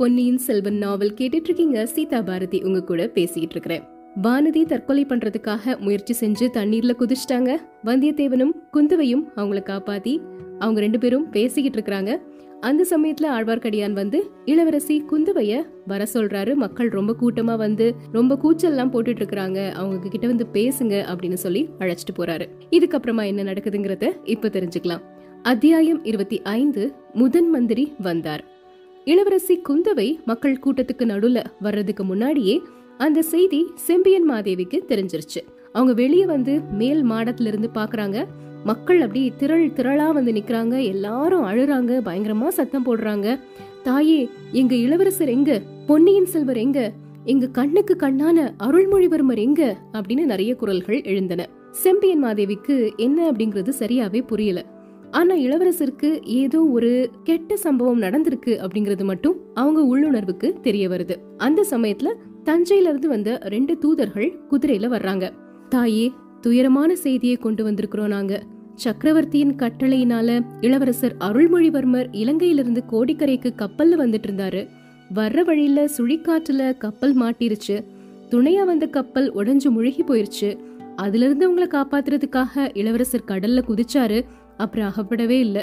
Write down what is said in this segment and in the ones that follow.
பொன்னியின் செல்வன் நாவல் கேட்டுட்டு இருக்கீங்க சீதா பாரதி உங்க கூட பேசிட்டு இருக்கிறேன் வானதி தற்கொலை பண்றதுக்காக முயற்சி செஞ்சு தண்ணீர்ல குதிச்சிட்டாங்க. வந்தியத்தேவனும் குந்தவையும் அவங்கள காப்பாத்தி அவங்க ரெண்டு பேரும் பேசிக்கிட்டு இருக்கிறாங்க அந்த சமயத்துல ஆழ்வார்க்கடியான் வந்து இளவரசி குந்தவைய வர சொல்றாரு. மக்கள் ரொம்ப கூட்டமா வந்து ரொம்ப கூச்சல்லாம் போட்டுட்டு இருக்கிறாங்க அவங்க கிட்ட வந்து பேசுங்க அப்படின்னு சொல்லி அழைச்சிட்டு போறாரு. இதுக்கப்புறமா என்ன நடக்குதுங்கிறத இப்ப தெரிஞ்சுக்கலாம். அத்தியாயம் இருபத்தி ஐந்து முதன் மந்திரி வந்தார். இளவரசி குந்தவை மக்கள் கூட்டத்துக்கு நடுவுல வர்றதுக்கு முன்னாடியே அந்த செய்தி செம்பியன் மாதேவிக்கு தெரிஞ்சிருச்சு. அவங்க வெளியே வந்து மேல் மாடத்துல இருந்து பாக்குறாங்க. மக்கள் அப்படி திரள் திரளா வந்து நிக்கிறாங்க. எல்லாரும் அழுறாங்க. பயங்கரமா சத்தம் போடுறாங்க. தாயே எங்க இளவரசர் எங்க? பொன்னியின் செல்வர் எங்க? எங்க கண்ணுக்கு கண்ணான அருள்மொழிவர்மர் எங்க? அப்படின்னு நிறைய குரல்கள் எழுந்தன. செம்பியன் மாதேவிக்கு என்ன அப்படிங்கிறது சரியாவே புரியல. ஆனா இளவரசருக்கு ஏதோ ஒரு கெட்ட சம்பவம் நடந்திருக்கு அப்படிங்கறது மட்டும் அவங்க உள்ளுணர்வுக்கு தெரிய வருது. அந்த சமயத்துல தஞ்சையில இருந்து வந்த ரெண்டு தூதர்கள் குதிரையில வர்றாங்க. தாயே துயரமான செய்தியை கொண்டு வந்திருக்கிறோம் நாங்க. சக்கரவர்த்தியின் கட்டளையினால இளவரசர் அருள்மொழிவர்மர் இலங்கையிலிருந்து கோடிக்கரைக்கு கப்பல்ல வந்துட்டு இருந்தாரு வர்ற வழியில சுழிக்காற்றுல கப்பல் மாட்டிருச்சு. துணையா வந்த கப்பல் உடைஞ்சு முழுகி போயிருச்சு. அதுல இருந்து அவங்கள காப்பாத்துறதுக்காக இளவரசர் கடல்ல குதிச்சாரு. அப்புறம் அகப்படவே இல்ல.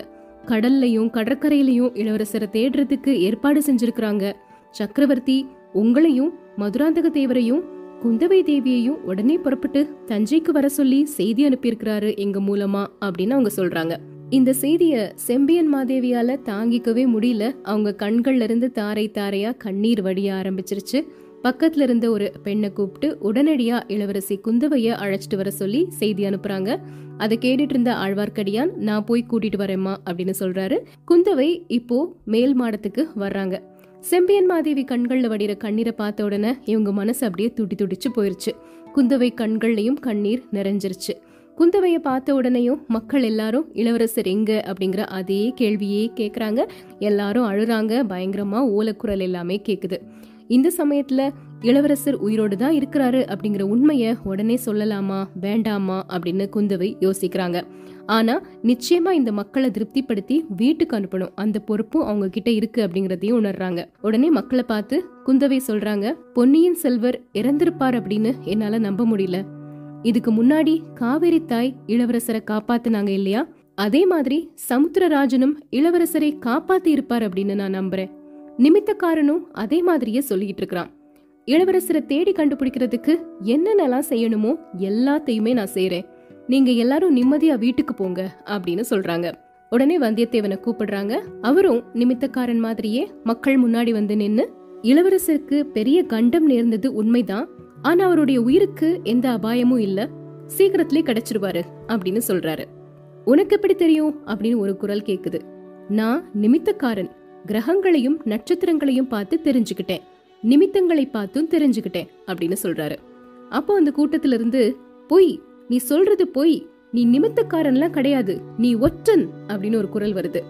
கடல்லையும் கடற்கரையிலையும் இளவரசரை தேடுறதுக்கு ஏற்பாடு செஞ்சிருக்கிறாங்க. சக்கரவர்த்தி உங்களையும் மதுராந்தக தேவரையும் குந்தவை தேவியையும் உடனே புறப்பட்டு தஞ்சைக்கு வர சொல்லி செய்தி அனுப்பியிருக்கிறாரு எங்க மூலமா அப்படின்னு அவங்க சொல்றாங்க. இந்த செய்திய செம்பியன் மாதேவியால தாங்கிக்கவே முடியல. அவங்க கண்கள்ல இருந்து தாரை தாரையா கண்ணீர் வடிய ஆரம்பிச்சிருச்சு. பக்கத்துல இருந்த ஒரு பெண்ணை கூப்பிட்டு உடனடியா இளவரசி குந்தவைய அழைச்சிட்டு வர சொல்லி செய்தி அனுப்புறாங்க. அதை கேட்டுட்டு இருந்த ஆழ்வார்க்கடியான் நான் போய் கூட்டிட்டு வரேம்மா அப்படின்னு சொல்றாரு. குந்தவை இப்போ மேல் மாடத்துக்கு வர்றாங்க. செம்பியன் மாதேவி கண்கள்ல வடிகிற கண்ணீரை பார்த்த உடனே இவங்க மனசு அப்படியே துடி துடிச்சு போயிருச்சு. குந்தவை கண்கள்லையும் கண்ணீர் நிறைஞ்சிருச்சு. குந்தவைய பார்த்த உடனேயும் மக்கள் எல்லாரும் இளவரசர் எங்க? அப்படிங்கிற அதே கேள்வியே கேக்குறாங்க. எல்லாரும் அழுறாங்க. பயங்கரமா ஓலக்குரல் எல்லாமே கேக்குது. இந்த சமயத்துல இளவரசர் உயிரோடு தான் இருக்கிறாரு அப்படிங்கிற உண்மைய உடனே சொல்லலாமா வேண்டாமா அப்படின்னு குந்தவை யோசிக்கிறாங்க. ஆனா நிச்சயமா இந்த மக்களை திருப்திப்படுத்தி வீட்டுக்கு அனுப்பணும். அந்த பொறுப்பும் அவங்க கிட்ட இருக்கு அப்படிங்கறதையும் உணர்றாங்க. உடனே மக்களை பார்த்து குந்தவை சொல்றாங்க பொன்னியின் செல்வர் இறந்திருப்பார் அப்படின்னு என்னால நம்ப முடியல. இதுக்கு முன்னாடி காவேரி தாய் இளவரசரை காப்பாத்துனாங்க இல்லையா? அதே மாதிரி சமுத்திரராஜனும் இளவரசரை காப்பாத்தி இருப்பார் அப்படின்னு நான் நம்புறேன். நிமித்தக்காரனும் அதே மாதிரியே சொல்லிட்டு இருக்கிறான். இளவரசரை தேடி கண்டுபிடிக்கிறதுக்கு என்னென்னலாம் செய்யணுமோ எல்லாத்தையுமே நான் செய்யறேன் நீங்க எல்லாரும் நிம்மதியா வீட்டுக்கு போங்க அப்படின்னு சொல்றாங்க. உடனே வந்தியத்தேவனை கூப்பிடுறாங்க. அவரும் நிமித்தக்காரன் மாதிரியே மக்கள் முன்னாடி வந்து நின்னு இளவரசருக்கு பெரிய கண்டம் நேர்ந்தது உண்மைதான். ஆனா அவருடைய உயிருக்கு எந்த அபாயமும் இல்ல. சீக்கிரத்திலே கிடைச்சிருவாரு அப்படின்னு சொல்றாரு. உனக்கு எப்படி தெரியும்? அப்படின்னு ஒரு குரல் கேக்குது. நான் நிமித்தக்காரன். கிரகங்களையும் நட்சத்திரங்களையும் பார்த்து தெரிஞ்சுக்கிட்டேன். நிமித்தங்களை பார்த்தும் தெரிஞ்சுக்கிட்டேன் அப்படின்னு சொல்றாரு. அப்போ அந்த கூட்டத்துல இருந்து பொய் நீ சொல்றது பொய் நீ நிமித்தக்காரன்லாம் கிடையாது நீ ஒற்றன் அப்படின்னு ஒரு குரல் வருது.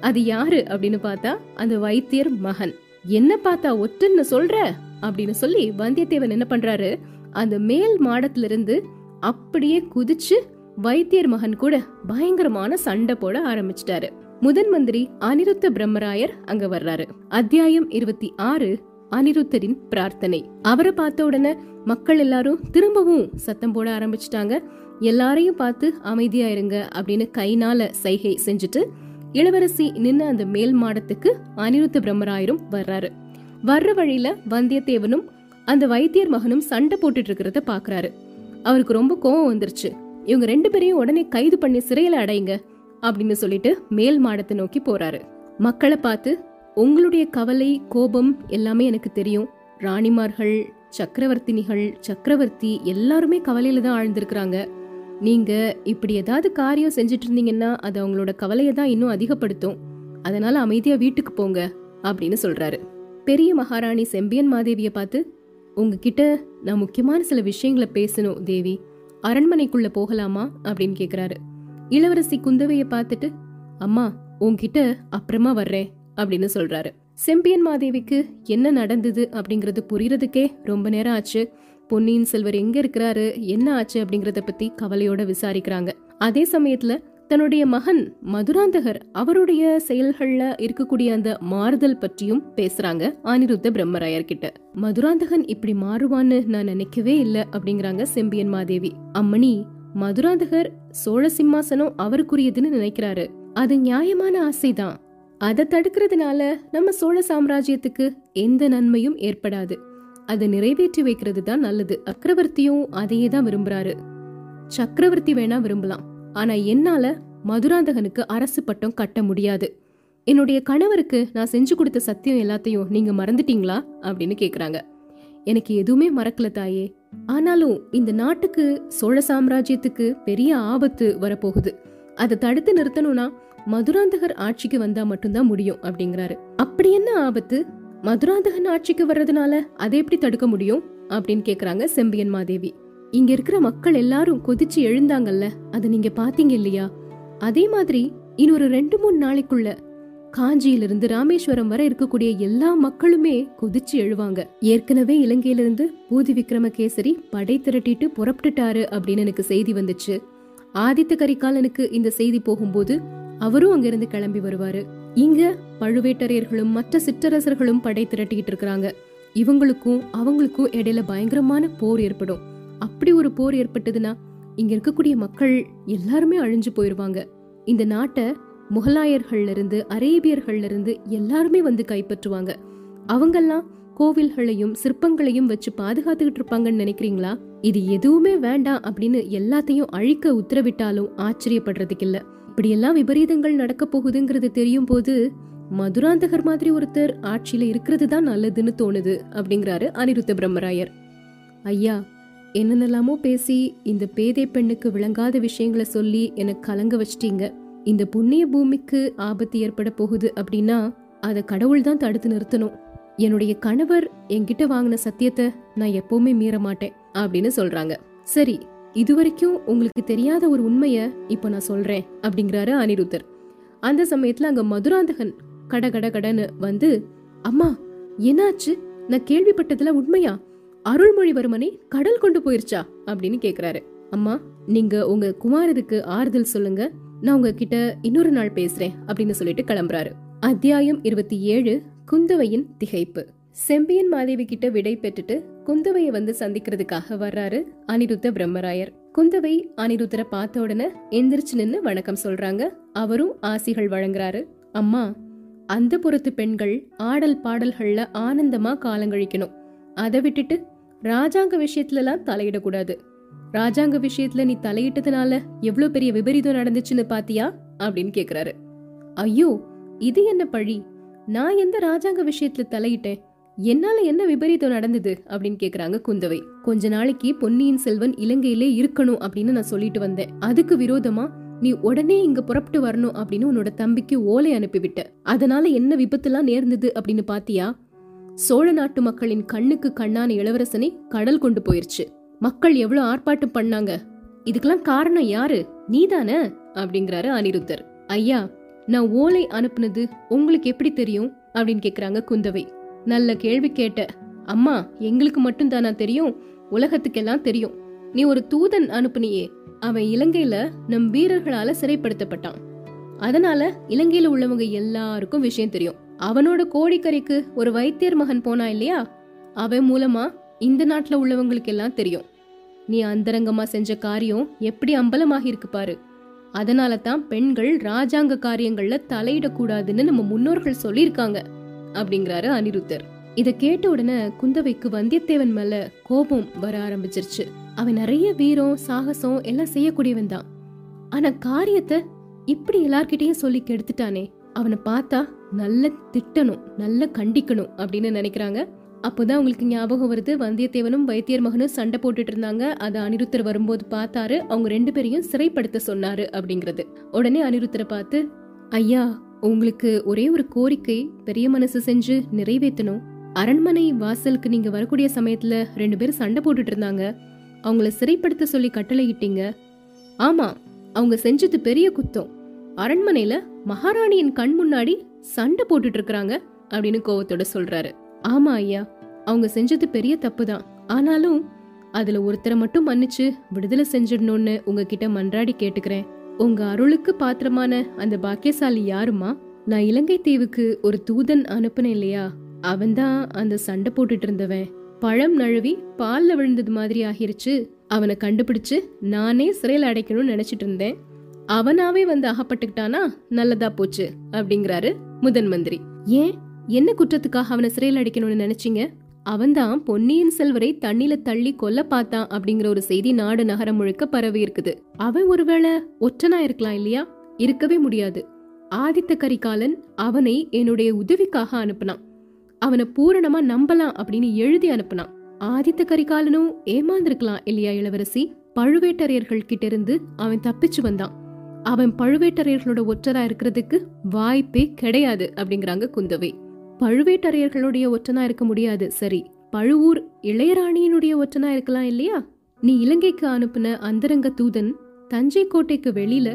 அது யாரு? அப்படின்னு பார்த்தா அந்த வைத்தியர் மகன். என்ன பார்த்தா ஒற்றன்னு சொல்ற? அப்படின்னு சொல்லி வந்தியத்தேவன் என்ன பண்றாரு அந்த மேல் மாடத்துல இருந்து அப்படியே குதிச்சு வைத்தியர் மகன் கூட பயங்கரமான சண்டை போட ஆரம்பிச்சிட்டாரு. முதன் மந்திரி அனிருத்த பிரம்மராயர் அங்க வர்றாரு. அத்தியாயம் இருபத்தி ஆறு அனிருத்தரின் பிரார்த்தனை. அவரை பார்த்த உடனே மக்கள் எல்லாரும் திரும்பவும் சத்தம் போட ஆரம்பிச்சிட்டாங்க. எல்லாரையும் பார்த்து அமைதியா இருங்க அப்படின்னு கைனால சைகை செஞ்சுட்டு இளவரசி நின்று அந்த மேல் மாடத்துக்கு அனிருத்த பிரம்மராயரும் வர்றாரு. வர்ற வழியில வந்தியத்தேவனும் அந்த வைத்தியர் மகனும் சண்டை போட்டுட்டு இருக்கிறத பாக்குறாரு. அவருக்கு ரொம்ப கோவம் வந்துருச்சு. இவங்க ரெண்டு பேரையும் உடனே கைது பண்ணி சிறையில அடையுங்க அப்படின்னு சொல்லிட்டு மேல் மாடத்தை நோக்கி போறாரு. மக்களை பார்த்து உங்களுடைய கவலை கோபம் எல்லாமே எனக்கு தெரியும். ராணிமார்கள் சக்கரவர்த்தினிகள் சக்கரவர்த்தி எல்லாருமே கவலையில தான் ஆழ்ந்திருக்கிறாங்க. நீங்க இப்படி ஏதாவது காரியம் செஞ்சுட்டு இருந்தீங்கன்னா அது அவங்களோட கவலையை தான் இன்னும் அதிகப்படுத்தும். அதனால அமைதியா வீட்டுக்கு போங்க அப்படின்னு சொல்றாரு. பெரிய மகாராணி செம்பியன் மாதேவிய பார்த்து உங்ககிட்ட நான் முக்கியமான சில விஷயங்களை பேசணும் தேவி. அரண்மனைக்குள்ள போகலாமா? அப்படின்னு கேக்குறாரு. இளவரசி குந்தவைய பார்த்துட்டு அம்மா உங்ககிட்ட அப்புறமா வர்றேன். அப்படின்னு சொல்றாரு. செம்பியன் மாதேவிக்கு என்ன நடந்தது அப்படிங்கறது புரியறதுக்கே ரொம்ப நேரம் ஆச்சு. பொன்னியின் செல்வர் எங்க இருக்கிறாரு என்ன ஆச்சு அப்படிங்கறத பத்தி கவலையோட விசாரிக்கிறாங்க. அதே சமயத்துல தன்னுடைய மகன் மதுராந்தகர் அவருடைய செயல்கள்ல இருக்கக்கூடிய அந்த மாறுதல் பற்றியும் பேசுறாங்க அனிருத்த பிரம்மராயர் கிட்ட. மதுராந்தகன் இப்படி மாறுவான்னு நான் நினைக்கவே இல்ல அப்படிங்கிறாங்க செம்பியன் மாதேவி. அம்மணி மதுராந்தகர் சோழ சிம்மாசனம் அவருக்குரியதுன்னு நினைக்கிறாரு. அது நியாயமான ஆசைதான். அதை தடுக்கிறதுனால நம்ம சோழ சாம்ராஜ்யத்துக்கு எந்த நன்மையும் ஏற்படாது. அதை நிறைவேற்றி வைக்கிறது தான் நல்லது. சக்கரவர்த்தியும் அதையே தான் விரும்புறாரு. சக்கரவர்த்தி வேணா விரும்பலாம். ஆனா என்னால மதுராந்தகனுக்கு அரசு பட்டம் கட்ட முடியாது. என்னுடைய கணவருக்கு நான் செஞ்சு கொடுத்த சத்தியம் எல்லாத்தையும் நீங்க மறந்துட்டீங்களா? அப்படின்னு கேக்குறாங்க. எனக்கு எதுவுமே மறக்கல தாயே. ஆனாலும் இந்த நாட்டுக்கு சோழ சாம்ராஜ்யத்துக்கு பெரிய ஆபத்து வரப்போகுது. அதை தடுத்து நிறுத்தணும்னா மதுராந்தகர் ஆட்சிக்கு வந்தா மட்டும்தான் முடியும் அப்படிங்கிறாரு. அப்படி என்ன ஆபத்து? மதுராந்தகன் ஆட்சிக்கு வர்றதுனால அதை எப்படி தடுக்க முடியும்? அப்படின்னு கேக்குறாங்க செம்பியன் மாதேவி. இங்க இருக்கிற மக்கள் எல்லாரும் கொதிச்சு எழுந்தாங்கல்ல அதை நீங்க பாத்தீங்க இல்லையா? அதே மாதிரி இன்னொரு ரெண்டு மூணு நாளைக்குள்ள காஞ்சியிலிருந்து ராமேஸ்வரம் வரை இருக்கக்கூடிய எல்லா மக்களுமே கொதிச்சு எழுவாங்க. ஏற்கனவே இலங்கையிலிருந்து பூதி விக்ரமகேசரி படை திரட்டிட்டு புறப்பட்டுட்டாரு அப்படின்னு எனக்கு செய்தி வந்துச்சு. ஆதித்த கரிகாலனுக்கு இந்த செய்தி போகும்போது அவரும் அங்கிருந்து கிளம்பி வருவாரு. இங்க பழுவேட்டரையர்களும் மற்ற சிற்றரசர்களும் படை திரட்டிக்கிட்டு இருக்கிறாங்க. இவங்களுக்கும் அவங்களுக்கும் இடையில பயங்கரமான போர் ஏற்படும். அப்படி ஒரு போர் ஏற்பட்டதுன்னா இங்க இருக்கக்கூடிய மக்கள் எல்லாருமே அழிஞ்சு போயிருவாங்க. இந்த நாட்டை முகலாயர்கள்ல இருந்து அரேபியர்கள்ல இருந்து எல்லாருமே வந்து கைப்பற்றுவாங்க. அவங்கெல்லாம் கோவில்களையும் சிற்பங்களையும் வச்சு பாதுகாத்துக்கிட்டு இருப்பாங்கன்னு நினைக்கிறீங்களா? இது எதுவுமே வேண்டாம் அப்படின்னு எல்லாத்தையும் அழிக்க உத்தரவிட்டாலும் ஆச்சரியப்படுறதுக்கு இல்ல இப்படியெல்லாம் விபரீதங்கள் நடக்க போகுதுங்கிறது தெரியும் போது மதுராந்தகர் மாதிரி ஒருத்தர் ஆட்சியில இருக்கிறது தான் நல்லதுன்னு தோணுது அப்படிங்கிறாரு அனிருத்த பிரம்மராயர். ஐயா என்னென்னலாமோ பேசி இந்த பேதை பெண்ணுக்கு விளங்காத விஷயங்களை சொல்லி எனக்கு கலங்க வச்சிட்டீங்க. இந்த புண்ணிய பூமிக்கு ஆபத்து ஏற்பட போகுது அப்படின்னா அதை கடவுள் தான் தடுத்து நிறுத்தணும். என்னுடைய கணவர் என்கிட்ட வாங்கின சத்தியத்தை நான் எப்பவுமே மீற மாட்டேன் அப்படின்னு சொல்றாங்க. சரி இதுவரைக்கும் உங்களுக்கு தெரியாத ஒரு உண்மையை இப்ப நான் சொல்றேன் அப்படிங்கிறாரு அனிருத்தர். அந்த சமயத்துல அங்க மதுராந்தகன் கட கட கடன்னு வந்து அம்மா என்னாச்சு? நான் கேள்விப்பட்டதுல உண்மையா? அருள்மொழிவர்மனை கடல் கொண்டு போயிருச்சா? அப்படின்னு கேக்குறாரு. அம்மா நீங்க உங்க குமாரருக்கு ஆறுதல் சொல்லுங்க. நான் உங்ககிட்ட இன்னொரு நாள் பேசுறேன் அப்படின்னு சொல்லிட்டு கிளம்புறாரு. அத்தியாயம் இருபத்தி ஏழு குந்தவையின் திகைப்பு. செம்பியன் மாதேவி கிட்ட விடை பெற்றுட்டு குந்தவைய வந்து சந்திக்கிறதுக்காக வர்றாரு அனிருத்த பிரம்மராயர். குந்தவை அனிருத்தரை பார்த்த உடனே எந்திரிச்சு நின்னு வணக்கம் சொல்றாங்க. அவரும் ஆசிகள் வழங்குறாரு. அம்மா அந்த புறத்து பெண்கள் ஆடல் பாடல்கள்ல ஆனந்தமா காலங்கழிக்கணும். அதை விட்டுட்டு ராஜாங்க விஷயத்துல எல்லாம் தலையிடக்கூடாது. ராஜாங்க விஷயத்துல நீ தலையிட்டதுனால எவ்வளவு பெரிய விபரீதம் நடந்துச்சுன்னு பாத்தியா? அப்படின்னு கேக்குறாரு. ஐயோ இது என்ன பழி? நான் எந்த ராஜாங்க விஷயத்துல தலையிட்டேன்? என்னால என்ன விபரீதம் நடந்தது அப்படின்னு கேக்குறாங்க குந்தவை. கொஞ்ச நாளைக்கு பொன்னியின் செல்வன் இலங்கையிலே இருக்கணும் அப்படின்னு நான் சொல்லிட்டு வந்தேன். அதுக்கு விரோதமா நீ உடனே இங்க புறப்பட்டு வரணும் அப்படின்னு உன்னோட தம்பிக்கு ஓலை அனுப்பிவிட்ட. அதனால என்ன விபத்துலாம் நேர்ந்தது அப்படின்னு பாத்தியா? சோழ நாட்டு மக்களின் கண்ணுக்கு கண்ணான இளவரசனை கடல் கொண்டு போயிருச்சு. மக்கள் எவ்வளவு ஆர்ப்பாட்டம் பண்ணாங்க? இதுக்கெல்லாம் காரணம் யாரு? நீதானே? அப்படிங்கிறாரு அனிருத்தர். ஐயா நான் ஓலை அனுப்புனது உங்களுக்கு எப்படி தெரியும்? அப்படின்னு கேக்குறாங்க குந்தவை. நல்ல கேள்வி கேட்ட அம்மா எங்களுக்கு மட்டும் தானா தெரியும்? உலகத்துக்கெல்லாம் தெரியும். நீ ஒரு தூதன் அனுப்புனியே. அவன் இலங்கையில நம் வீரர்களால சிறைப்படுத்தப்பட்டான். அதனால இலங்கையில உள்ளவங்க எல்லாருக்கும் விஷயம் தெரியும். அவனோட கோடிக்கரைக்கு ஒரு வைத்தியர் மகன் போனா இல்லையா? அவன் மூலமா இந்த நாட்டுல உள்ளவங்களுக்கு எல்லாம் தெரியும். நீ அந்தரங்கமா செஞ்ச காரியம் எப்படி அம்பலமாகி இருக்கு பாரு. அதனால தான் பெண்கள் ராஜாங்க காரியங்கள்ல தலையிடக்கூடாதுன்னு நம்ம முன்னோர்கள் சொல்லியிருக்காங்க. அப்படிங்கிறாரு அனிருத்தர். இத கேட்ட உடனே குந்தவைக்கு வந்தியத்தேவன் மேல கோபம் வர ஆரம்பிச்சிருச்சு. அவன் நிறைய வீரம் சாகசம் எல்லாம் செய்யக்கூடியவன் தான். ஆனா காரியத்தை இப்படி எல்லார்கிட்டயும் சொல்லி கெடுத்துட்டானே. அவனை பார்த்தா நல்ல திட்டணும் நல்ல கண்டிக்கணும் அப்படின்னு நினைக்கிறாங்க. அப்போதான் உங்களுக்கு ஞாபகம் வருது வந்தியத்தேவனும் வைத்தியர் மகனும் சண்டை போட்டுட்டு இருந்தாங்க. அதை அனிருத்தர் வரும்போது பார்த்தாரு. அவங்க ரெண்டு பேரையும் சிறைப்படுத்த சொன்னாரு அப்படிங்கிறது. உடனே அனிருத்தரை பார்த்து ஐயா உங்களுக்கு ஒரே ஒரு கோரிக்கை பெரிய மனசு செஞ்சு நிறைவேற்றணும் அரண்மனை வாசலுக்கு நீங்க வரக்கூடிய சமயத்துல ரெண்டு பேரும் சண்டை போட்டுட்டு இருந்தாங்க. அவங்கள சிறைப்படுத்த சொல்லி கட்டளையிட்டீங்க. ஆமா அவங்க செஞ்சது பெரிய குத்தம். அரண்மனையில மகாராணியின் கண் முன்னாடி சண்டை போட்டுட்டு இருக்கிறாங்க அப்படின்னு கோவத்தோட சொல்றாரு. ஆமா ஐயா அவங்க செஞ்சது பெரிய தப்பு தான் ஆனாலும் அதுல ஒருத்தரை மட்டும் மன்னிச்சு விடுதலை செஞ்சிடணும்னு உங்ககிட்ட மன்றாடி கேட்டுக்கிறேன். உங்க அருளுக்கு பாத்திரமான அந்த பாக்கியசாலி யாருமா? நான் இலங்கை தீவுக்கு ஒரு தூதன் அனுப்புனேன் இல்லையா? அவன்தான் அந்த சண்டை போட்டுட்டு இருந்தவன். பழம் நழுவி பால்ல விழுந்தது மாதிரி ஆகிருச்சு. அவனை கண்டுபிடிச்சு நானே சிறையில் அடைக்கணும்னு நினைச்சிட்டு இருந்தேன். அவனாவே வந்து அகப்பட்டுக்கிட்டானா? நல்லதா போச்சு அப்படிங்கிறாரு முதன் மந்திரி. ஏன்? என்ன குற்றத்துக்காக அவனை சிறையில் அடைக்கணும்னு நினைச்சீங்க? அவன்தான் பொன்னியின் செல்வரை தண்ணில தள்ளி கொல்ல பார்த்தான் அப்படிங்கிற ஒரு செய்தி நாடு நகரம் முழுக்க பரவி இருக்குது. அவன் ஒருவேளை ஒற்றனா இருக்கலாம் இல்லையா? இருக்கவே முடியாது. ஆதித்த கரிகாலன் அவனை என்னுடைய உதவிக்காக அனுப்புனான். அவனை பூரணமா நம்பலாம் அப்படின்னு எழுதி அனுப்புனான். ஆதித்த கரிகாலனும் ஏமாந்திருக்கலாம் இல்லையா இளவரசி? பழுவேட்டரையர்கள் கிட்ட இருந்து அவன் தப்பிச்சு வந்தான். அவன் பழுவேட்டரையர்களோட ஒற்றரா இருக்கிறதுக்கு வாய்ப்பே கிடையாது அப்படிங்கிறாங்க குந்தவை. பழுவேட்டரையர்களுடைய ஒற்றனா இருக்க முடியாது. சரி பழுவூர் இளையராணியினுடைய ஒற்றனா இருக்கலாம் இல்லையா? நீ இலங்கைக்கு அனுப்புன அந்தரங்க தூதன் தஞ்சை கோட்டைக்கு வெளியில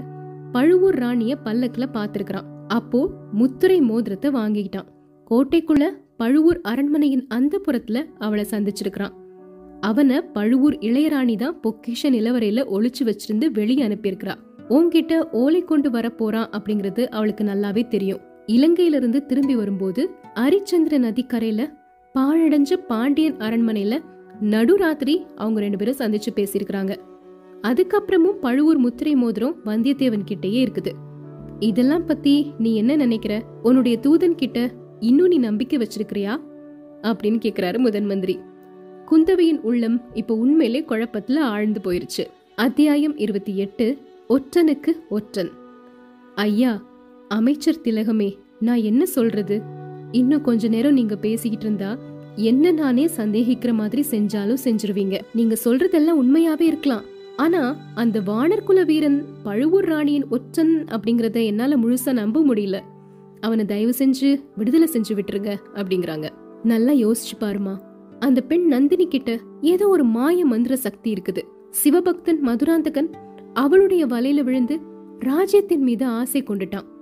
பழுவூர் ராணிய பல்லக்குல பாத்திருக்கிறான் அப்போ முத்துரை மோதிரத்தை வாங்கிக்கிட்டான். கோட்டைக்குள்ள பழுவூர் அரண்மனையின் அந்த புறத்துல அவளை சந்திச்சிருக்கிறான். அவனை பழுவூர் இளையராணி தான் பொக்கிஷ நிலவரையில ஒளிச்சு வச்சிருந்து வெளியே அனுப்பியிருக்கிறா. உன்கிட்ட ஓலை கொண்டு வர போறான் அப்படிங்கிறது அவளுக்கு நல்லாவே தெரியும். இலங்கையில இருந்து திரும்பி வரும்போது அரிச்சந்திர நதிக்கரையில பாழடைஞ்ச பாண்டியன் அரண்மனையில நடுராத்திரி அவங்க ரெண்டு பேரும் சந்திச்சு பேசியிருக்கிறாங்க. அதுக்கப்புறமும் பழுவூர் முத்திரை மோதிரம் வந்தியத்தேவன் கிட்டயே இருக்குது. இதெல்லாம் பத்தி நீ என்ன நினைக்கிற? உன்னுடைய தூதன் கிட்ட இன்னும் நீ நம்பிக்கை வச்சிருக்கிறியா? அப்படின்னு கேக்குறாரு முதன் மந்திரி. குந்தவையின் உள்ளம் இப்ப உண்மையிலே குழப்பத்துல ஆழ்ந்து போயிருச்சு. அத்தியாயம் இருபத்தி எட்டு ஒற்றனுக்கு ஒற்றன். ஐயா அமைச்சர் திலகமே நான் என்ன சொல்றது? இன்னும் கொஞ்ச நேரம் நீங்க பேசிக்கிட்டு இருந்தா என்ன நானே சந்தேகிக்கிற மாதிரி செஞ்சாலும் செஞ்சிருவீங்க. நீங்க சொல்றதெல்லாம் உண்மையாவே இருக்கலாம். ஆனா அந்த வானர்குல வீரன் பழுவூர் ராணியின் ஒற்றன் அப்படிங்கறத என்னால முழுசா நம்ப முடியல. அவனை தயவு செஞ்சு விடுதலை செஞ்சு விட்டுருங்க அப்படிங்கிறாங்க. நல்லா யோசிச்சு பாருமா. அந்த பெண் நந்தினி கிட்ட ஏதோ ஒரு மாய மந்திர சக்தி இருக்குது. சிவபக்தன் மதுராந்தகன் அவளுடைய வலையில விழுந்து ராஜ்யத்தின் மீது ஆசை கொண்டுட்டான்.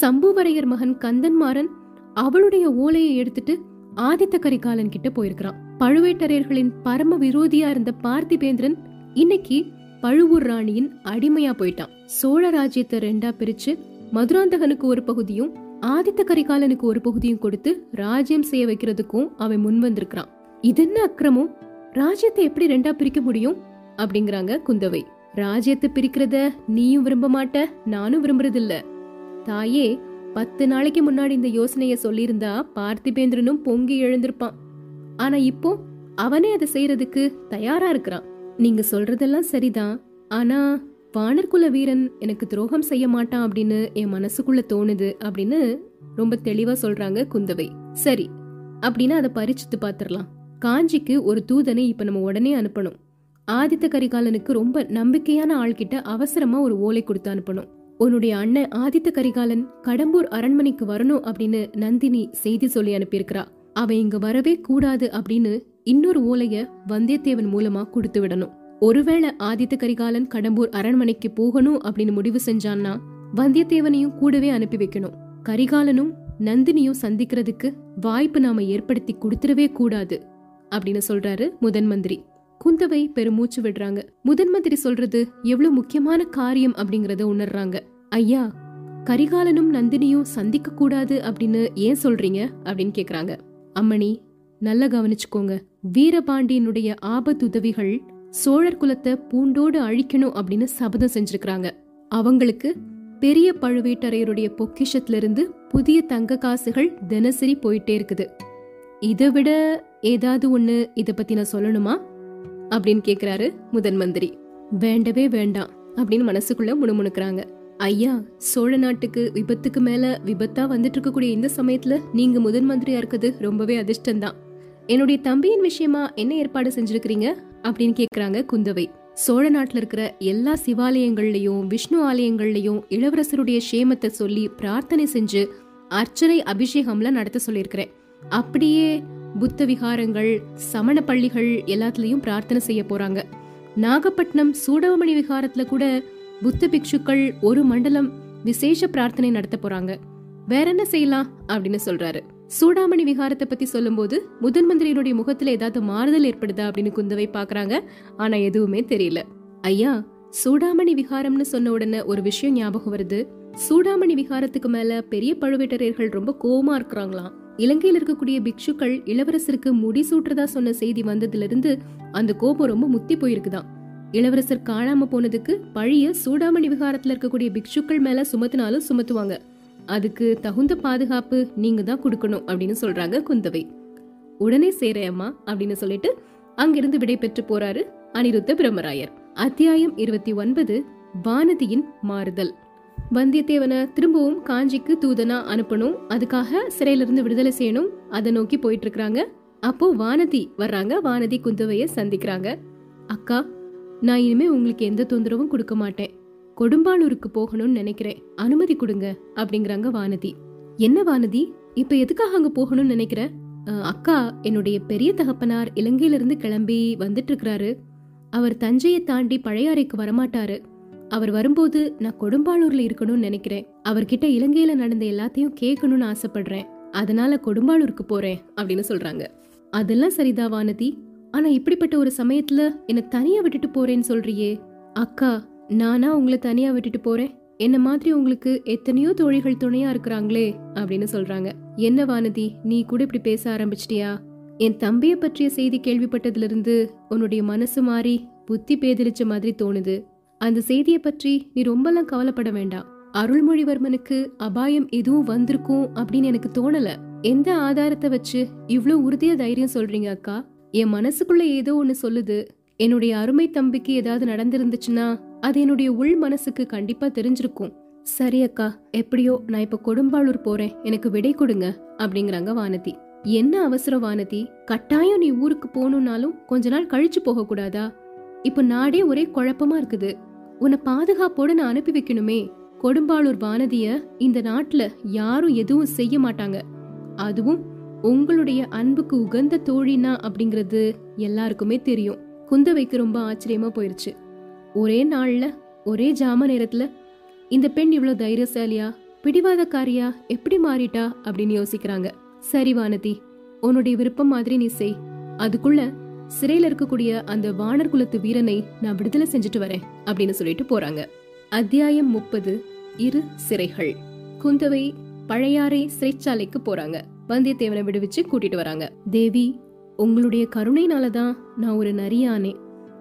சம்புவரையர் மகன் கந்தன்மாறன் அவளுடைய ஓலையை எடுத்துட்டு ஆதித்த கரிகாலன் கிட்ட போயிருக்கிறான். பழுவேட்டரையர்களின் பரம விரோதியா இருந்த பார்த்திபேந்திரன் இன்னைக்கு பழுவூர் ராணியின் அடிமையா போயிட்டான். சோழ ராஜ்யத்தை ரெண்டா பிரிச்சு மதுராந்தகனுக்கு ஒரு பகுதியும் ஆதித்த கரிகாலனுக்கு ஒரு பகுதியும் கொடுத்து ராஜ்யம் செய்ய வைக்கிறதுக்கும் அவன் முன் வந்திருக்கிறான். இது என்ன அக்கிரமம்? ராஜ்யத்தை எப்படி ரெண்டா பிரிக்க முடியும்? அப்படிங்கிறாங்க குந்தவை. ராஜ்யத்தை பிரிக்கிறத நீயும் விரும்ப மாட்ட நானும் விரும்புறதில்லை. தாயே பத்து நாளைக்கு முன்னாடி இந்த யோசனைய சொல்லியிருந்தா பார்த்திபேந்திரனும் பொங்கி எழுந்திருப்பான். ஆனா இப்போ அவனே அதை செய்யறதுக்கு தயாரா இருக்கிறான். நீங்க சொல்றதெல்லாம் சரிதான். ஆனா வானர்குல வீரன் எனக்கு துரோகம் செய்ய மாட்டான் அப்படின்னு என் மனசுக்குள்ள தோணுது அப்படின்னு ரொம்ப தெளிவா சொல்றாங்க குந்தவை. சரி அப்படின்னா அதை பறிச்சுட்டு பாத்திரலாம். காஞ்சிக்கு ஒரு தூதனை இப்ப நம்ம உடனே அனுப்பணும். ஆதித்த கரிகாலனுக்கு ரொம்ப நம்பிக்கையான ஆள்கிட்ட அவசரமா ஒரு ஓலை கொடுத்து அனுப்பணும். உன்னுடைய அண்ணன் ஆதித்த கரிகாலன் கடம்பூர் அரண்மனைக்கு வரணும் அப்படின்னு நந்தினி செய்தி சொல்லி அனுப்பியிருக்கிறா. அவ இங்க வரவே கூடாது அப்படின்னு இன்னொரு ஓலைய வந்தியத்தேவன் மூலமா கொடுத்து விடணும். ஒருவேளை ஆதித்த கரிகாலன் கடம்பூர் அரண்மனைக்கு போகணும் அப்படின்னு முடிவு செஞ்சான்னா வந்தியத்தேவனையும் கூடவே அனுப்பி வைக்கணும். கரிகாலனும் நந்தினியும் சந்திக்கிறதுக்கு வாய்ப்பு நாம ஏற்படுத்தி கொடுத்துடவே கூடாது அப்படின்னு சொல்றாரு முதன் மந்திரி. குந்தவை பெருமூச்சு விடுறாங்க. முதன் மந்திரி சொல்றது எவ்வளவு முக்கியமான காரியம் அப்படிங்கறத உணர்றாங்க. ஐயா கரிகாலனும் நந்தினியும் சந்திக்க கூடாது அப்படின்னு ஏன் சொல்றீங்க? அப்படின்னு கேக்குறாங்க. அம்மணி நல்லா கவனிச்சுக்கோங்க. வீரபாண்டியனுடைய ஆபத்துதவிகள் சோழர் குலத்தை பூண்டோடு அழிக்கணும் அப்படின்னு சபதம் செஞ்சிருக்கிறாங்க. அவங்களுக்கு பெரிய பழுவேட்டரையருடைய பொக்கிஷத்துல இருந்து புதிய தங்க காசுகள் தினசரி போயிட்டே இருக்குது. இதை விட ஏதாவது ஒண்ணு இத பத்தி நான் சொல்லணுமா? அப்படின்னு கேக்குறாரு முதன் மந்திரி. வேண்டவே வேண்டாம் அப்படின்னு மனசுக்குள்ள முணுமுணுக்கிறாங்க. ஐயா சோழ நாட்டுக்கு விபத்துக்கு மேல விபத்தா வந்துட்டு இருக்கக்கூடிய இந்த சமயத்துல நீங்க முதன் மந்திரியா இருக்கிறது ரொம்பவே அதிர்ஷ்டம்தான். என்னுடைய தம்பியின் விஷயமா என்ன ஏற்பாடு செஞ்சிருக்கிறீங்க? அப்படின்னு கேக்குறாங்க குந்தவை. சோழ நாட்டுல இருக்கிற எல்லா சிவாலயங்கள்லயும் விஷ்ணு ஆலயங்கள்லயும் இளவரசருடைய சேமத்தை சொல்லி பிரார்த்தனை செஞ்சு அர்ச்சனை அபிஷேகம்லாம் நடத்த சொல்லியிருக்கிறேன். அப்படியே புத்த விகாரங்கள் சமண பள்ளிகள் எல்லாத்துலயும் பிரார்த்தனை செய்ய போறாங்க. நாகப்பட்டினம் சூடவமணி விகாரத்துல கூட புத்த பிக்ஷுக்கள் ஒரு மண்டலம் விசேஷ பிரார்த்தனை நடத்த போறாங்க. வேற என்ன செய்யலாம் அப்படின்னு சொல்றாரு. சூடாமணி விகாரத்தை பத்தி சொல்லும்போது முதன் மந்திரியினுடைய முகத்துல ஏதாவது மாறுதல் ஏற்படுதா அப்படின்னு குந்தவை பாக்குறாங்க. ஆனா எதுவுமே தெரியல. ஐயா சூடாமணி விகாரம்னு சொன்ன உடனே ஒரு விஷயம் ஞாபகம் வருது. சூடாமணி விகாரத்துக்கு மேல பெரிய பழுவேட்டரையர்கள் ரொம்ப கோவமா இருக்கிறாங்களாம். இலங்கையில் இருக்கக்கூடிய பிக்ஷுக்கள் இளவரசருக்கு முடி சூட்டுறதா சொன்ன செய்தி வந்ததுல இருந்து அந்த கோபம் ரொம்ப முத்தி போயிருக்குதாம் இளவரசர் காணாம போனதுக்கு பழிய சூடாமணி விகாரத்துல இருக்கக்கூடிய பிக்ஷுக்கள் மேல சுமத்தினாலும் சுமத்துவாங்க. அதுக்கு தகுந்த பாதுகாப்பு நீங்க தான் கொடுக்கணும் அப்படின்னு சொல்றாங்க குந்தவை. உடனே சேரையம்மா அப்படின்னு சொல்லிட்டு அங்கிருந்து விடை பெற்று போறாரு அனிருத்த பிரம்மராயர். அத்தியாயம் இருபத்தி ஒன்பது வானதியின் மாறுதல். வந்தியத்தேவனை திரும்பவும் காஞ்சிக்கு தூதனா அனுப்பணும். அதுக்காக சிறையிலிருந்து விடுதலை செய்யணும். அதை நோக்கி போயிட்டு இருக்கிறாங்க அப்போ வானதி வர்றாங்க. வானதி குந்தவைய சந்திக்கிறாங்க. அக்கா நான் இனிமே உங்களுக்கு எந்த தொந்தரவும் கொடுக்க மாட்டேன். கொடும்பாலூருக்கு போகணும்னு நினைக்கிறேன். அனுமதி கொடுங்க அப்படிங்கிறாங்க வானதி. என்ன வானதி? இப்ப எதுக்காக அங்க போகணும்னு நினைக்கிற? அக்கா என்னுடைய பெரிய தகப்பனார் இலங்கையில இருந்து கிளம்பி வந்துட்டு இருக்கிறாரு அவர் தஞ்சையை தாண்டி பழையாறைக்கு வரமாட்டாரு. அவர் வரும்போது நான் கொடும்பாளூர்ல இருக்கணும்னு நினைக்கிறேன். அவர்கிட்ட இலங்கையில நடந்த எல்லாத்தையும் கேட்கணும்னு ஆசைப்படுறேன். அதனால கொடும்பாளூருக்கு போறேன் அப்படின்னு சொல்றாங்க. அதெல்லாம் சரிதா வானதி. ஆனா இப்படிப்பட்ட ஒரு சமயத்துல என்ன தனியா விட்டுட்டு போறேன்னு சொல்றியே. அக்கா நானா உங்களை தனியா விட்டுட்டு போறேன்? என்ன மாதிரி உங்களுக்கு எத்தனையோ தோழிகள் துணையா இருக்கிறாங்களே அப்படின்னு சொல்றாங்க. என்ன வானதி நீ கூட இப்படி பேச ஆரம்பிச்சிட்டியா? என் தம்பிய பற்றிய செய்தி கேள்விப்பட்டதுல இருந்து உன்னுடைய மனசு மாறி புத்தி பேதலிச்ச மாதிரி தோணுது. அந்த செய்தியை பற்றி நீ ரொம்பலாம் கவலைப்பட வேண்டாம். அருள்மொழிவர்மனுக்கு அபாயம் எதுவும் வந்திருக்கும் அப்படின்னு எனக்கு தோணல. எந்த ஆதாரத்தை வச்சு இவ்ளோ உறுதியா தைரியம் சொல்றீங்க அக்கா? என் மனசுக்குள்ள ஏதோ ஒன்னு சொல்லுது. என்னுடைய அருமை தம்பிக்கு ஏதாவது நடந்திருந்துச்சுன்னா அது என்னுடைய உள் மனசுக்கு கண்டிப்பா தெரிஞ்சிருக்கும். சரி அக்கா எப்படியோ நான் இப்ப கொடும்பாளூர் போறேன். எனக்கு விடை கொடுங்க அப்படிங்கிறாங்க வானதி. என்ன அவசரம் வானதி? கட்டாயம் நீ ஊருக்கு போகணும்னாலும் கொஞ்ச நாள் கழிச்சு போக கூடாதா இப்ப நாடே ஒரே குழப்பமா இருக்குது. உன்னை பாதுகாப்போட நான் அனுப்பி வைக்கணுமே. கொடும்பாளூர் வானதிய இந்த நாட்டுல யாரும் எதுவும் செய்ய மாட்டாங்க. அதுவும் உங்களுடைய அன்புக்கு உகந்த தோழினா அப்படிங்கிறது எல்லாருக்குமே தெரியும். குந்தவைக்கு ரொம்ப ஆச்சரியமா போயிருச்சு. ஒரே நாள்ல ஒரே ஜாம நேரத்துல இந்த பெண் இவ்வளவு தைரியசாலியா பிடிவாதக்காரியா எப்படி மாறிட்டா அப்படின்னு யோசிக்கிறாங்க. சரி வானதி உன்னுடைய விருப்பம் மாதிரி நீ செய். அதுக்குள்ள சிறையில இருக்கக்கூடிய அந்த வானர் குலத்து வீரனை நான் விடுதலை செஞ்சுட்டு வரேன் அப்படின்னு சொல்லிட்டு போறாங்க. அத்தியாயம் முப்பது இரு சிறைகள். குந்தவை பழையாறை சிறைச்சாலைக்கு போறாங்க. வந்தியத்தேவனை விடுவிச்சு கூட்டிட்டு வராங்க. தேவி உங்களுடைய கருணைனால தான் நான் ஒரு நரியானே.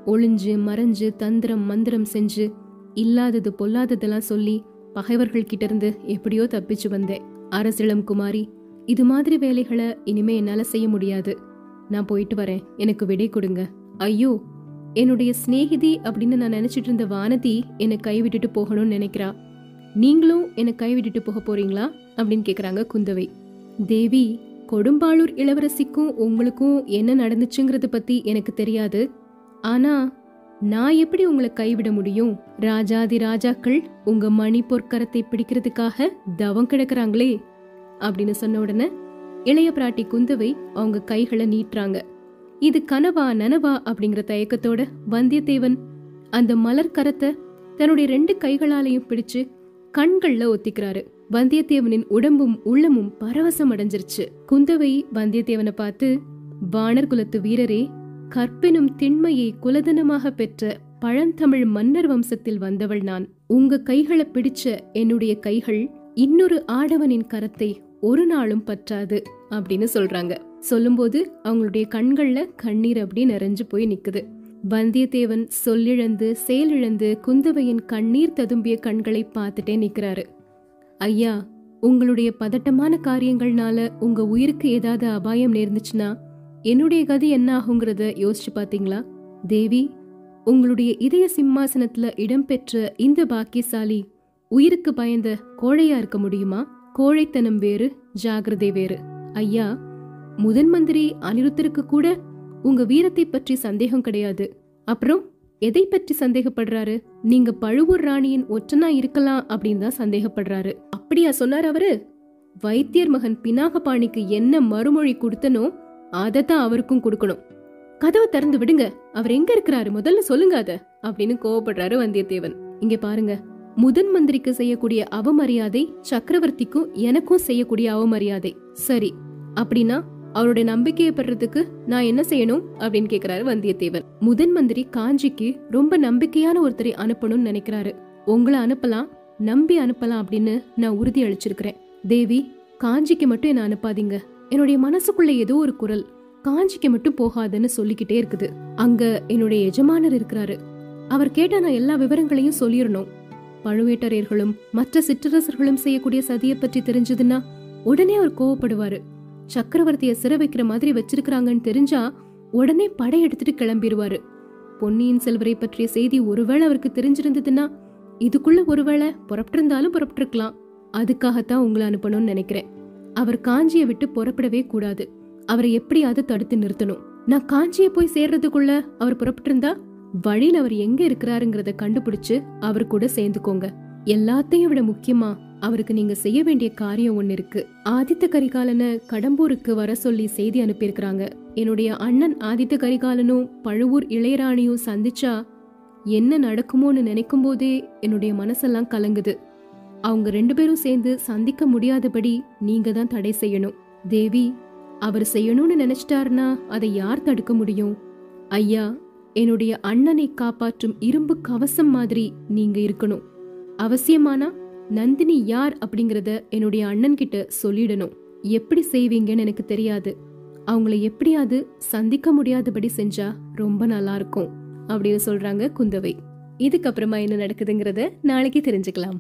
ஒளிஞ்சு மறைஞ்சு தந்திரம் மந்திரம் செஞ்சு இல்லாதது பொல்லாததெல்லாம் சொல்லி பகைவர்கள் கிட்ட இருந்து எப்படியோ தப்பிச்சு வந்தேன். அரசிளம் குமாரி இது மாதிரி வேலைகளை இனிமே என்னால செய்ய முடியாது. நான் போயிட்டு வரேன். எனக்கு விடை கொடுங்க. ஐயோ என்னுடைய சிநேகிதி அப்படின்னு நான் நினைச்சிட்டு இருந்த வானதி என்னை கைவிட்டுட்டு போகணும்னு நினைக்கிறா. நீங்களும் என்னை கைவிட்டுட்டு போக போறீங்களா? அப்படின்னு கேக்குறாங்க குந்தவை. தேவி கொடும்பாளூர் இளவரசிக்கும் உங்களுக்கும் என்ன நடந்துச்சுங்கிறத பத்தி எனக்கு தெரியாது. ஆனா நான் எப்படி உங்களை கைவிட முடியும்? ராஜாதி ராஜாக்கள் உங்க மணி பொற்கரத்தை பிடிக்கிறதுக்காக தவம் கிடக்குறாங்களே அப்படின்னு சொன்ன உடனே இளைய பிராட்டி குந்தவை அவங்க கைகளை நீட்டுறாங்க. இது கனவா நனவா அப்படிங்கிற தயக்கத்தோட வந்தியத்தேவன் அந்த மலர் கரத்தை தன்னுடைய ரெண்டு கைகளாலையும் பிடிச்சு கண்கள்ல ஒத்திக்கிறாரு. வந்தியத்தேவனின் உடம்பும் உள்ளமும் பரவசம் அடைஞ்சிருச்சு. குந்தவை வந்தியத்தேவனை பார்த்து வானர் குலத்து வீரரே கற்பினும் திண்மையை குலதனமாக பெற்ற பழந்தமிழ் மன்னர் வம்சத்தில் வந்தவள் நான். உங்க கைகளை பிடிச்ச என்னுடைய கைகள் இன்னொரு ஆடவனின் கரத்தை ஒரு நாளும் பற்றாது அப்படின்னு சொல்றாங்க. சொல்லும்போது அவங்களுடைய கண்கள்ல கண்ணீர் அப்படியே நிறைஞ்சு போய் நிக்குது. வந்தியத்தேவன் சொல்லிழந்து செயலிழந்து குந்தவையின் கண்ணீர் ததும்பிய கண்களை பார்த்துட்டே நிக்கிறாரு. ஐயா உங்களுடைய பதட்டமான காரியங்கள்னால உங்க உயிருக்கு ஏதாவது அபாயம் நேர்ந்துச்சுன்னா என்னுடைய கதி என்ன ஆகுங்கிறத யோசிச்சு பாத்தீங்களா தேவி உங்களுடைய இதய சிம்மாசனத்துல இடம்பெற்ற இந்த பாக்கியசாலி உயிருக்கு பயந்த கோழையா இருக்க முடியுமா? கோழைத்தனம் வேறு ஜாகிரதை வேறு. ஐயா முதன் மந்திரி அனிருத்தருக்கு கூட உங்க வீரத்தை பற்றி சந்தேகம் கிடையாது. அப்புறம் எதை பற்றி சந்தேகப்படுறாரு? நீங்க பழுவூர் ராணியின் ஒற்றனா இருக்கலாம் அப்படின்னு தான் சந்தேகப்படுறாரு. அப்படியா சொன்னார் அவரு? வைத்தியர் மகன் பினாகபாணிக்கு என்ன மறுமொழி கொடுத்தனோ அதத்தான் அவருக்கும் கொடுக்கணும். கதவை திறந்து விடுங்க. அவர் எங்க இருக்கிறாரு? முதல்ல சொல்லுங்க அத அப்படின்னு கோவப்படுறாரு வந்தியத்தேவன். இங்க பாருங்க. முதன் மந்திரிக்கு செய்யக்கூடிய அவமரியாதை சக்கரவர்த்திக்கும் எனக்கும் செய்யக்கூடிய அவமரியாதை. சரி அப்படின்னா அவருடைய நம்பிக்கையை பெறறதுக்கு நான் என்ன செய்யணும்? அப்படின்னு கேக்குறாரு வந்தியத்தேவன். முதன் மந்திரி காஞ்சிக்கு ரொம்ப நம்பிக்கையான ஒருத்தரை அனுப்பணும்னு நினைக்கிறாரு. உங்களை அனுப்பலாம் நம்பி அனுப்பலாம் அப்படின்னு நான் உறுதி அளிச்சிருக்கிறேன். தேவி காஞ்சிக்கு மட்டும் என்ன அனுப்பாதீங்க. என்னுடைய மனசுக்குள்ள ஏதோ ஒரு குரல் காஞ்சிக்கு மட்டும் போகாதுன்னு சொல்லிக்கிட்டே இருக்குது. அங்க என்னுடைய எஜமானர் இருக்கிறாரு. அவர் கேட்டா நான் எல்லா விவரங்களையும் சொல்லிடணும் பழுவேட்டரையர்களும் மற்ற சிற்றரசர்களும் செய்யக்கூடிய சதியை பற்றி தெரிஞ்சதுன்னா உடனே அவர் கோவப்படுவாரு. சக்கரவர்த்திய சிறை வைக்கிற மாதிரி வச்சிருக்கிறாங்கன்னு தெரிஞ்சா உடனே படை எடுத்துட்டு கிளம்பிடுவாரு பொன்னியின் செல்வரை பற்றிய செய்தி ஒருவேளை அவருக்கு தெரிஞ்சிருந்ததுன்னா இதுக்குள்ள ஒருவேளை புறப்பட்டிருந்தாலும் புறப்பட்டிருக்கலாம். அதுக்காகத்தான் உங்களை அனுப்பணும்னு நினைக்கிறேன். அவர் காஞ்சியை விட்டு புறப்படவே கூடாது. அவரை எப்படியாவது தடுத்து நிறுத்தணும். நான் காஞ்சியை போய் சேர்றதுக்குள்ள அவர் புறப்பட்டிருந்தா வழியில அவர் எங்க இருக்கிறாருங்கிறத கண்டுபிடிச்சு அவர் கூட சேர்ந்துக்கோங்க. எல்லாத்தையும் விட முக்கியமா அவருக்கு நீங்க செய்ய வேண்டிய காரியம் ஒன்னு இருக்கு. ஆதித்த கரிகாலனை கடம்பூருக்கு வர சொல்லி செய்தி அனுப்பியிருக்கிறாங்க. என்னுடைய அண்ணன் ஆதித்த கரிகாலனும் பழுவூர் இளையராணியும் சந்திச்சா என்ன நடக்குமோன்னு நினைக்கும் போதே என்னுடைய மனசெல்லாம் கலங்குது. அவங்க ரெண்டு பேரும் சேர்ந்து சந்திக்க முடியாதபடி நீங்க தான் தடை செய்யணும். தேவி அவர் செய்யணும்னு நினைச்சிட்டாருன்னா அதை யார் தடுக்க முடியும்? ஐயா என்னுடைய அண்ணனை காப்பாற்றும் இரும்பு கவசம் மாதிரி நீங்க இருக்கணும். அவசியமானா நந்தினி யார் அப்படிங்கறத என்னுடைய அண்ணன் கிட்ட சொல்லிடணும். எப்படி செய்வீங்கன்னு எனக்கு தெரியாது. அவங்கள எப்படியாவது சந்திக்க முடியாதபடி செஞ்சா ரொம்ப நல்லா இருக்கும். அப்படின்னு சொல்றாங்க குந்தவை. இதுக்கப்புறமா என்ன நடக்குதுங்கிறத நாளைக்கு தெரிஞ்சுக்கலாம்.